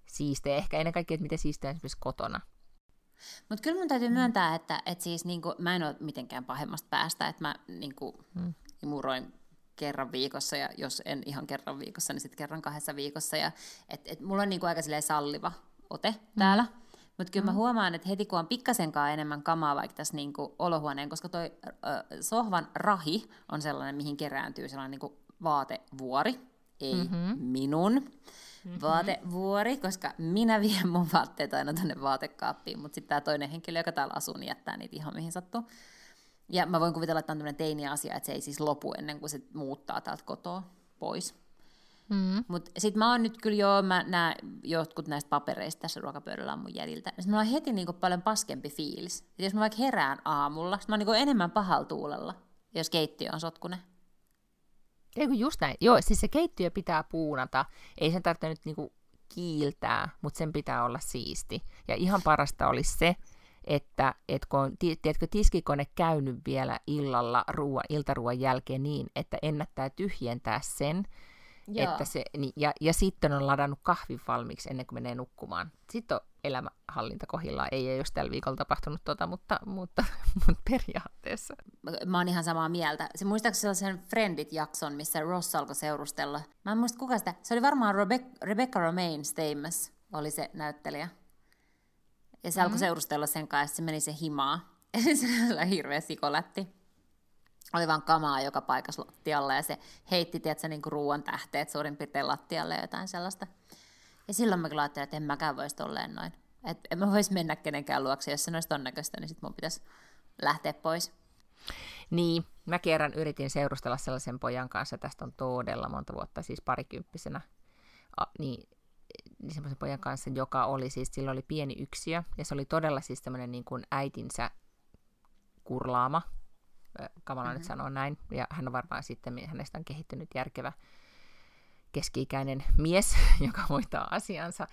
siistejä, ehkä ennen kaikkea, että miten siistejä esimerkiksi kotona. Mutta kyllä mun täytyy myöntää, että, että siis niinku, mä en ole mitenkään pahemmasta päästä, että mä niinku, hmm. muroin kerran viikossa, ja jos en ihan kerran viikossa, niin sitten kerran kahdessa viikossa. Ja, et, et mulla on niinku aika salliva ote mm. täällä. Mutta kyllä mm. mä huomaan, että heti kun on pikkasenkaan enemmän kamaa vaikka tässä niinku olohuoneen, koska toi ö, sohvan rahi on sellainen, mihin kerääntyy sellainen niinku vaatevuori, ei mm-hmm. minun. Vaatevuori, koska minä vien mun vaatteet aina tuonne vaatekaappiin, mutta sitten tämä toinen henkilö, joka täällä asuu, niin jättää niitä ihan mihin sattuu. Ja mä voin kuvitella, että on tämmöinen teini-asia, että se ei siis lopu ennen kuin se muuttaa täältä kotoa pois. Mm. Mutta sitten mä oon nyt kyllä jo, mä nää, jotkut näistä papereista tässä ruokapöydällä on mun jäljiltä. Sitten mulla on heti niinku paljon paskempi fiilis. Et jos mä vaikka herään aamulla, sit mä oon niinku enemmän pahalla tuulella, jos keittiö on sotkune. Eikö just näin? Joo, siis se keittiö pitää puunata. Ei sen tarvitse nyt niinku kiiltää, mutta sen pitää olla siisti. Ja ihan parasta olisi se, että, että kun on tiedätkö, tiskikone käynyt vielä illalla ruoan, iltaruoan jälkeen niin, että ennättää tyhjentää sen, että se, niin, ja, ja sitten on ladannut kahvin valmiiksi ennen kuin menee nukkumaan. Sitten on elämähallinta kohillaan. Ei, ei ole tällä viikolla tapahtunut tota, mutta, mutta, mutta periaatteessa. Mä oon ihan samaa mieltä. Se muistaakseni sellaisen Friendit-jakson, missä Ross alkoi seurustella. Mä en muista kuka sitä. Se oli varmaan Rebe- Rebecca Romaine Stamos, oli se näyttelijä. Ja se mm-hmm. alkoi seurustella sen kanssa, se meni se himaa. se oli hirveä sikolätti. Oli vaan kamaa joka paikassa lattialla ja se heitti, tiedätkö, niin kuin ruoan tähteet suurin piirtein lattialle ja jotain sellaista. Ja silloin mä kyllä ajattelin, että en mäkään voisi tolleen noin. Että en mä voisi mennä kenenkään luokse, jos se olisi ton näköistä, niin sit mun pitäisi lähteä pois. Niin, mä kerran yritin seurustella sellaisen pojan kanssa, tästä on todella monta vuotta, siis parikymppisenä, A, niin niin semmoisen pojan kanssa, joka oli siis, sillä oli pieni yksiö, ja se oli todella siis semmoinen niin kuin äitinsä kurlaama, kamala mm-hmm. nyt sanoa näin, ja hän on varmaan sitten, hänestä on kehittynyt järkevä keski-ikäinen mies, joka hoitaa asiansa,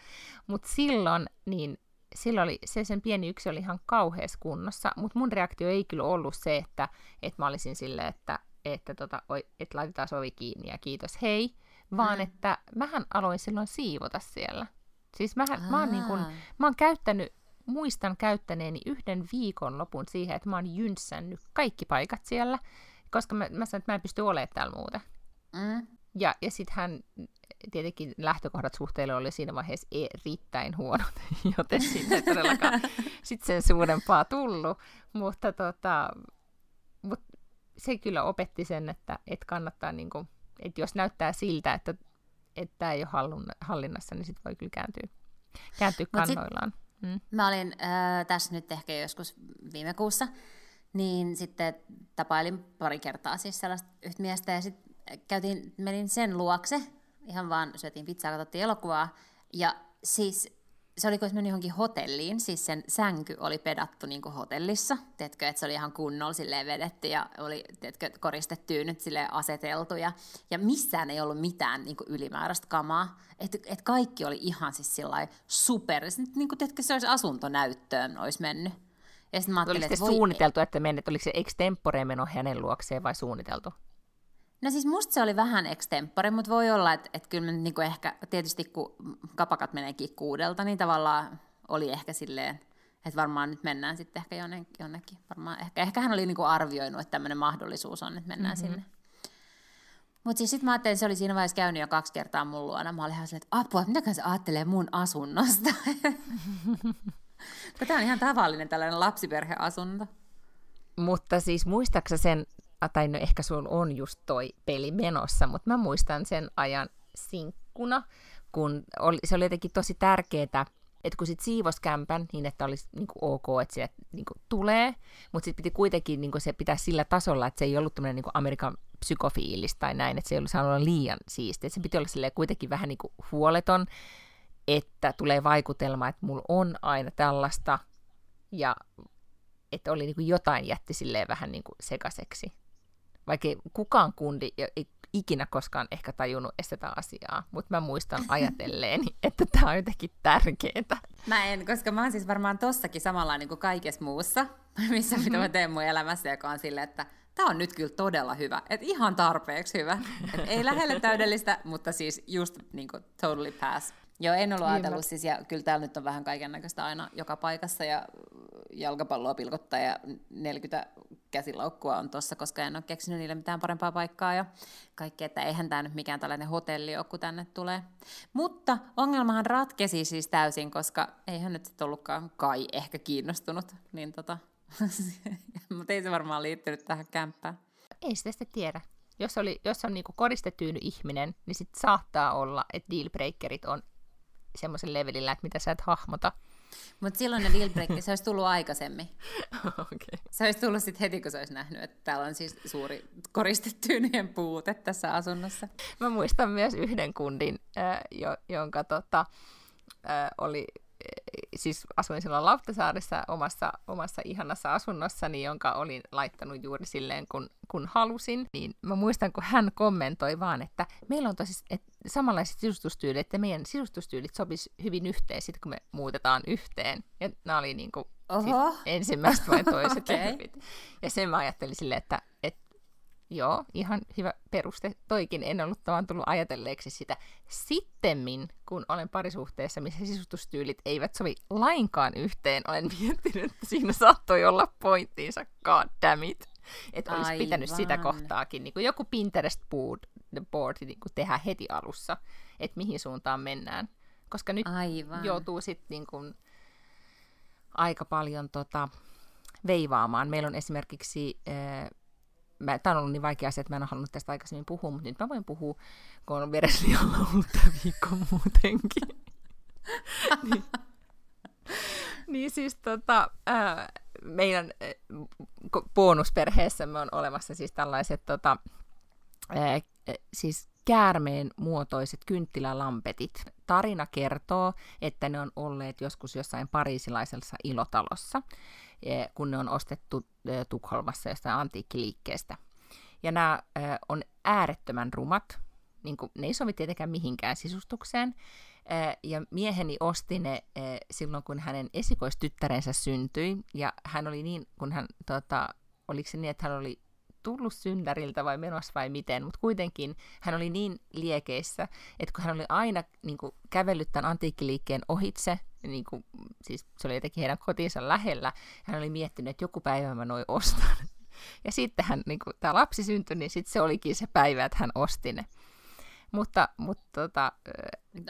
mutta silloin, niin silloin oli, se sen pieni yksi oli ihan kauheassa kunnossa, mutta mun reaktio ei kyllä ollut se, että, että mä olisin silleen, että, että, tota, että laitetaan ovi kiinni ja kiitos hei, vaan mm. että mähän aloin silloin siivota siellä. Siis mähän, mä, oon niin kun, mä oon käyttänyt, muistan käyttäneeni yhden viikon lopun siihen, että mä oon jynssännyt kaikki paikat siellä, koska mä, mä sanoin, että mä en pysty olemaan täällä muuten. Mm. Ja, ja sitten hän, tietenkin lähtökohdat suhteelle oli siinä vaiheessa erittäin huonot, joten siitä ei todellakaan sit sen suurempaa tullut. Mutta tota, mut se kyllä opetti sen, että, että kannattaa niin kuin, että jos näyttää siltä, että tämä ei ole hallinnassa, niin sitten voi kyllä kääntyä, kääntyä kannoillaan. Mm. Mä olin äh, tässä nyt ehkä joskus viime kuussa, niin sitten tapailin pari kertaa siis sellaista yhtä miestä ja sitten käytiin, menin sen luokse, ihan vaan syötiin pizzaa, katsottiin elokuvaa ja siis se oli, kun meni johonkin hotelliin, siis sen sänky oli pedattu niin kuin hotellissa, teetkö, että se oli ihan kunnolla silleen vedetty ja oli, teetkö, koristetyynyt silleen aseteltu ja, ja missään ei ollut mitään niin kuin ylimääräistä kamaa, että et kaikki oli ihan siis sillä super, niin kuin, teetkö, se olisi asuntonäyttöön olisi mennyt. Ja sitten mä Oliko se voi... suunniteltu, että menet, oliko se extempore meno hänen luokseen vai suunniteltu? No siis musta se oli vähän extempore, mutta voi olla, että, että kyllä niinku ehkä, tietysti kun kapakat meneekin kuudelta, niin tavallaan oli ehkä silleen, että varmaan nyt mennään sitten ehkä jonnekin. jonnekin. Varmaan ehkä, ehkä hän oli niinku arvioinut, että tämmöinen mahdollisuus on, että mennään mm-hmm. sinne. Mutta siis sitten mä ajattelin, että se oli siinä vaiheessa käynyt jo kaksi kertaa mun luona. Mä olin ihan silleen, että apua, mitäkään se ajattelee mun asunnosta. Tämä on ihan tavallinen tällainen lapsiperheasunto. Mutta siis muistaaksä sen, tai no ehkä sun on just toi peli menossa, mutta mä muistan sen ajan sinkkuna, kun oli, se oli jotenkin tosi tärkeää, että kun sit siivos kämpän niin, että olisi niin kuin ok, että se niin kuin tulee, mutta sitten piti kuitenkin niin kuin se pitää sillä tasolla, että se ei ollut tämmöinen niin Amerikan psykofiilis tai näin, että se ei ollut saanut olla liian siisti. se piti olla kuitenkin vähän niin kuin huoleton, että tulee vaikutelma, että mulla on aina tällaista, ja että oli niin kuin jotain jätti silleen vähän niin kuin sekaseksi. Vaikka kukaan kundi ei ikinä koskaan ehkä tajunnut tätä asiaa, mutta mä muistan ajatelleeni, että tämä on jotenkin tärkeää. Mä en, koska mä oon siis varmaan tossakin samalla niin kuin kaikessa muussa, missä mitä mä teen mun elämässä, joka on silleen, että tämä on nyt kyllä todella hyvä, että ihan tarpeeksi hyvä. Et ei lähelle täydellistä, mutta siis just niin kuin, totally pass. Joo, en ollut ajatellut siis, ja kyllä täällä nyt on vähän kaiken näköistä aina joka paikassa, ja jalkapalloa pilkottaa, ja 40 käsilaukkua on tuossa, koska en ole keksinyt niille mitään parempaa paikkaa, ja kaikki, että eihän tämä nyt mikään tällainen hotelli ole, kun tänne tulee. Mutta ongelmahan ratkesi siis täysin, koska eihän nyt sitten ollutkaan kai ehkä kiinnostunut, niin tota, mutta ei se varmaan liittynyt tähän kämppään. Ei sitä sitten tiedä. Jos, oli, jos on niinku koristetyyny ihminen, niin sitten saattaa olla, että dealbreakerit on semmoisen levelillä, että mitä sä et hahmota. Mutta silloin ne dealbreakerit, se olisi tullut aikaisemmin. okay. Se olisi tullut sitten heti, kun se olisi nähnyt, että täällä on siis suuri koristettyynien puute tässä asunnossa. Mä muistan myös yhden kundin, äh, jo, jonka tota, äh, oli siis asuin silloin Lauttasaaressa omassa, omassa ihanassa asunnossani, jonka olin laittanut juuri silleen, kun, kun halusin. Niin mä muistan, kun hän kommentoi vaan, että meillä on tosi että samanlaiset sisustustyylit, että meidän sisustustyylit sopis hyvin yhteen sitten, kun me muutetaan yhteen. Ja nämä oli niin kuin, siis ensimmäiset vai toiset okay. Ja sen mä ajattelin silleen, että, että Joo, ihan hyvä peruste. Toikin en ollut vaan tullut ajatelleeksi sitä. Sittemmin, kun olen parisuhteessa, missä sisustustyylit eivät sovi lainkaan yhteen, olen miettinyt, että siinä saattoi olla pointtiinsa, god. Että olisi Aivan. pitänyt sitä kohtaakin, niin kuin joku Pinterest board, board niin kuin tehdä heti alussa, että mihin suuntaan mennään. Koska nyt Aivan. joutuu sitten niin kuin aika paljon tota, veivaamaan. Meillä on esimerkiksi... Äh, mä, on ollut niin vaikea asia, että mä en ole halunnut tästä aikaisemmin puhua, mutta nyt mä voin puhua, kun on vereslialla ollut tämä viikko muutenkin. niin, niin siis tota, ää, meidän bonusperheessämme on olemassa siis tällaiset tota, ää, siis käärmeen muotoiset kynttilälampetit. Tarina kertoo, että ne on olleet joskus jossain pariisilaisessa ilotalossa. Eh, kun ne on ostettu eh, Tukholmassa jostain antiikkiliikkeestä. Ja nämä eh, on äärettömän rumat, niin kuin, ne ei sovi tietenkään mihinkään sisustukseen. Ja mieheni osti ne silloin, kun hänen esikoistyttärensä syntyi, ja hän oli niin, kun hän, tota, oliko se niin, että hän oli tullut syndäriltä vai menossa vai miten, mutta kuitenkin hän oli niin liekeissä, että kun hän oli aina niin kuin, kävellyt tämän antiikkiliikkeen ohitse, niin kuin, siis se oli jotenkin heidän kotinsa lähellä, hän oli miettinyt, että joku päivä mä noin ostan. Ja sitten hän, niin tämä lapsi syntyi, niin sitten se olikin se päivä, että hän osti ne. Mutta, mutta tota,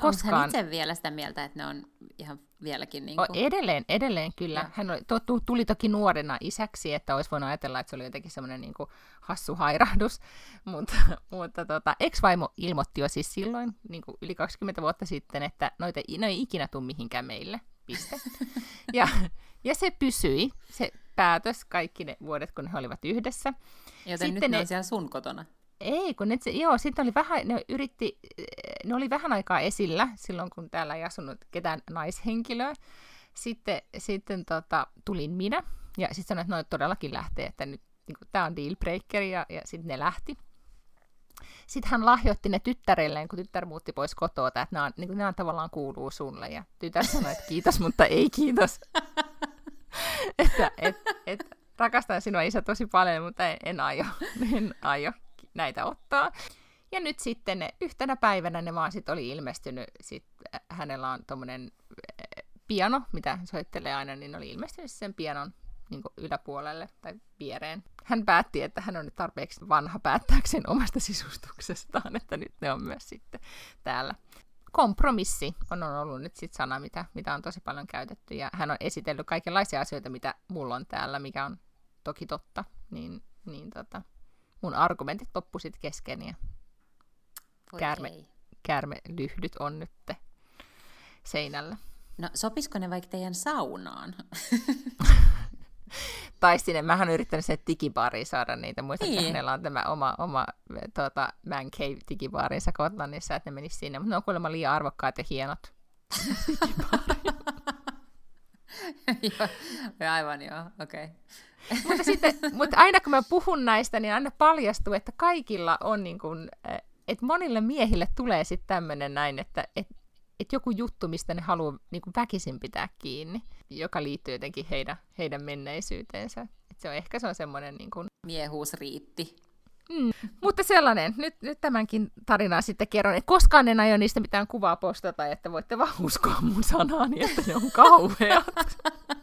koskaan... Onko hän itse vielä sitä mieltä, että ne on ihan vieläkin... Niin kuin... Edelleen, edelleen kyllä. Ja. Hän oli, to, tuli toki nuorena isäksi, että olisi voinut ajatella, että se oli jotenkin semmoinen niin kuin hassu hairahdus. mutta, mutta tota, ex-vaimo ilmoitti jo siis silloin, niin kuin yli 20 vuotta sitten, että noita, ne ei ikinä tule mihinkään meille. Piste. ja, ja se pysyi, se päätös, kaikki ne vuodet, kun he olivat yhdessä. Joten Sitten nyt ne, ne on siellä sun kotona. Ei, kun ne, joo, sitten oli vähän, ne yritti, ne oli vähän aikaa esillä silloin, kun täällä ei asunut ketään naishenkilöä. Sitten, sitten tota, tulin minä, ja sitten sanoin, että noin todellakin lähtee, että nyt niin tämä on dealbreaker, ja, ja sitten ne lähti. Sitten hän lahjoitti ne tyttärelleen, kun tyttär muutti pois kotoa, että nämä, niin kuin, nämä tavallaan kuuluu sulle. Ja tytär sanoi, että kiitos, mutta ei kiitos. että et, et, rakastan sinua isä tosi paljon, mutta en, en aio. En aio näitä ottaa. Ja nyt sitten ne, yhtenä päivänä ne vaan sit oli ilmestynyt, sit hänellä on tommonen piano, mitä hän soittelee aina, niin oli ilmestynyt sen pianon niin yläpuolelle tai viereen. Hän päätti, että hän on nyt tarpeeksi vanha päättääkseen omasta sisustuksestaan, että nyt ne on myös sitten täällä. Kompromissi on ollut nyt sitten sana, mitä, mitä on tosi paljon käytetty, ja hän on esitellyt kaikenlaisia asioita, mitä mulla on täällä, mikä on toki totta, niin, niin tota, mun argumentit loppu sitten kesken, ja käärme, käärmelyhdyt on nyt seinällä. No sopisiko ne vaikka teidän saunaan? tai sinne, mähän olen yrittänyt sinne digibariin saada niitä. Muistan, niin. että hänellä on tämä oma, oma tuota, man cave digibaarinsa Kotlannissa, että ne menis sinne. Mutta ne on kuulemma liian arvokkaat ja hienot. joo, aivan joo, okei. Okay. mutta, sitten, mutta aina kun mä puhun näistä, niin aina paljastuu, että kaikilla on niin kuin, eh, että monille miehille tulee sitten tämmöinen näin, että, että että joku juttu, mistä ne haluaa niin kuin väkisin pitää kiinni, joka liittyy jotenkin heidän, heidän menneisyyteensä. Et se on ehkä se on semmoinen... Niin kuin... Miehuusriitti. Mm. Mutta sellainen, nyt, nyt tämänkin tarinaa sitten kerron, että koskaan en aio niistä mitään kuvaa postata, että voitte vaan uskoa mun sanaani, että ne on kauheat.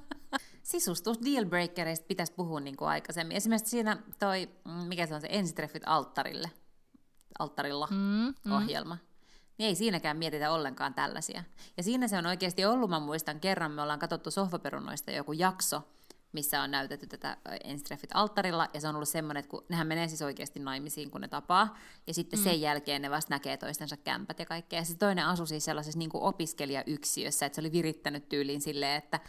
Sisustus dealbreakereista pitäisi puhua niin kuin aikaisemmin. Esimerkiksi siinä toi, mm, mikä se on se ensitreffit alttarille, alttarilla mm, mm. ohjelma niin ei siinäkään mietitä ollenkaan tällaisia. Ja siinä se on oikeasti ollut, mä muistan kerran, me ollaan katsottu sohvaperunoista joku jakso, missä on näytetty tätä enstreffit alttarilla, ja se on ollut semmoinen, että kun nehän menee siis oikeasti naimisiin, kun ne tapaa, ja sitten mm. sen jälkeen ne vasta näkee toistensa kämpät ja kaikkea. Ja sitten toinen asui siis sellaisessa niin kuin opiskelijayksiössä, että se oli virittänyt tyyliin silleen, että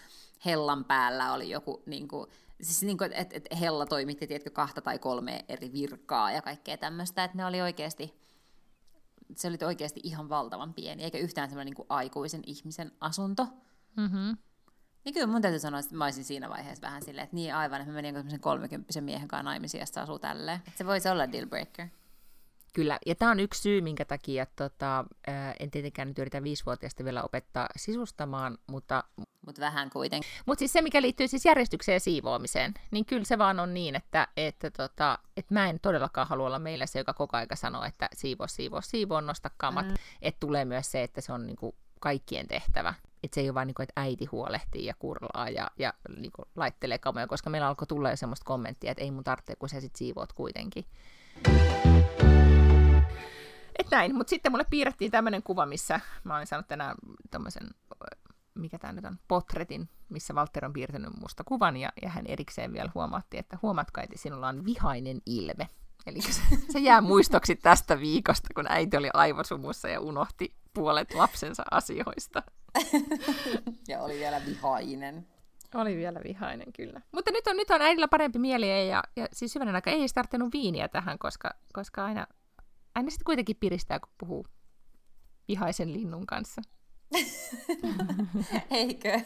hellan päällä oli joku, niin kuin, siis niin kuin, että, että hella toimitti, tiedätkö, kahta tai kolme eri virkaa ja kaikkea tämmöistä, että ne oli oikeasti se oli oikeasti ihan valtavan pieni, eikä yhtään semmoinen niin kuin aikuisen ihmisen asunto. Mm-hmm. Niin kyllä mun täytyy sanoa, että mä olisin siinä vaiheessa vähän silleen, että niin aivan, että mä menin semmoisen kolmekymppisen miehen kanssa naimisiin, ja asuu tälleen. Että se voisi olla deal breaker. Kyllä, ja tämä on yksi syy, minkä takia tota, en tietenkään nyt yritä viisivuotiaasta vielä opettaa sisustamaan, mutta... Mutta vähän kuitenkin. Mutta siis se, mikä liittyy siis järjestykseen ja siivoamiseen, niin kyllä se vaan on niin, että, että, tota, että mä en todellakaan halua olla meillä se, joka koko aika sanoo, että siivo, siivo, siivo, nosta kamat. Mm. Että tulee myös se, että se on niinku kaikkien tehtävä. Että se ei ole vain, niin kuin, että äiti huolehtii ja kurlaa ja, ja niin kuin, laittelee kamoja, koska meillä alkoi tulla jo semmoista kommenttia, että ei mun tarvitse, kun sä sit siivoot kuitenkin. Et näin, mutta sitten mulle piirrettiin tämmöinen kuva, missä mä olin saanut tänään tämmöisen, mikä tämä nyt on, potretin, missä Walter on piirtänyt musta kuvan, ja, ja hän erikseen vielä huomaatti, että huomatko, että sinulla on vihainen ilme. Eli se, se jää muistoksi tästä viikosta, kun äiti oli aivosumussa ja unohti puolet lapsensa asioista. ja oli vielä vihainen. Oli vielä vihainen, kyllä. Mutta nyt on, nyt on äidillä parempi mieli, ja, ja siis hyvänä aika ei tarttunut viiniä tähän, koska, koska aina aina sitten kuitenkin piristää, kun puhuu vihaisen linnun kanssa. Eikö?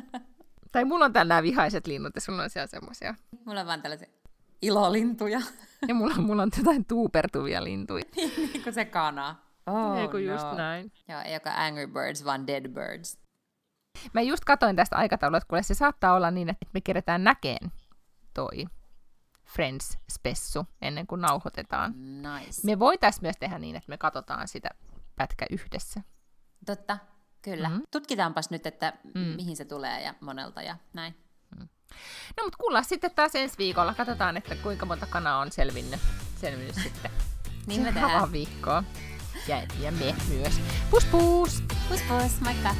tai mulla on täällä nämä vihaiset linnut ja sulla on siellä semmoisia. Mulla on vaan tällaisia ilolintuja. ja mulla, mulla on jotain tuupertuvia lintuja. niin kuin se kana. Oh, Eiku no. just näin. Joo, ei joka Angry Birds, vaan Dead Birds. Mä just katoin tästä aikataulua, että se saattaa olla niin, että me kerätään näkeen toi Friends-spessu ennen kuin nauhoitetaan. Nice. Me voitaisiin myös tehdä niin, että me katsotaan sitä pätkä yhdessä. Totta, kyllä. Mm-hmm. Tutkitaanpas nyt, että mm. mihin se tulee ja monelta ja näin. Mm. No mutta kuullaan sitten taas ensi viikolla. Katsotaan, että kuinka monta kanaa on selvinnyt, selvinnyt sitten niin me tehdään. viikkoa. Ja, me myös. Pus pus! Pus pus, moikka!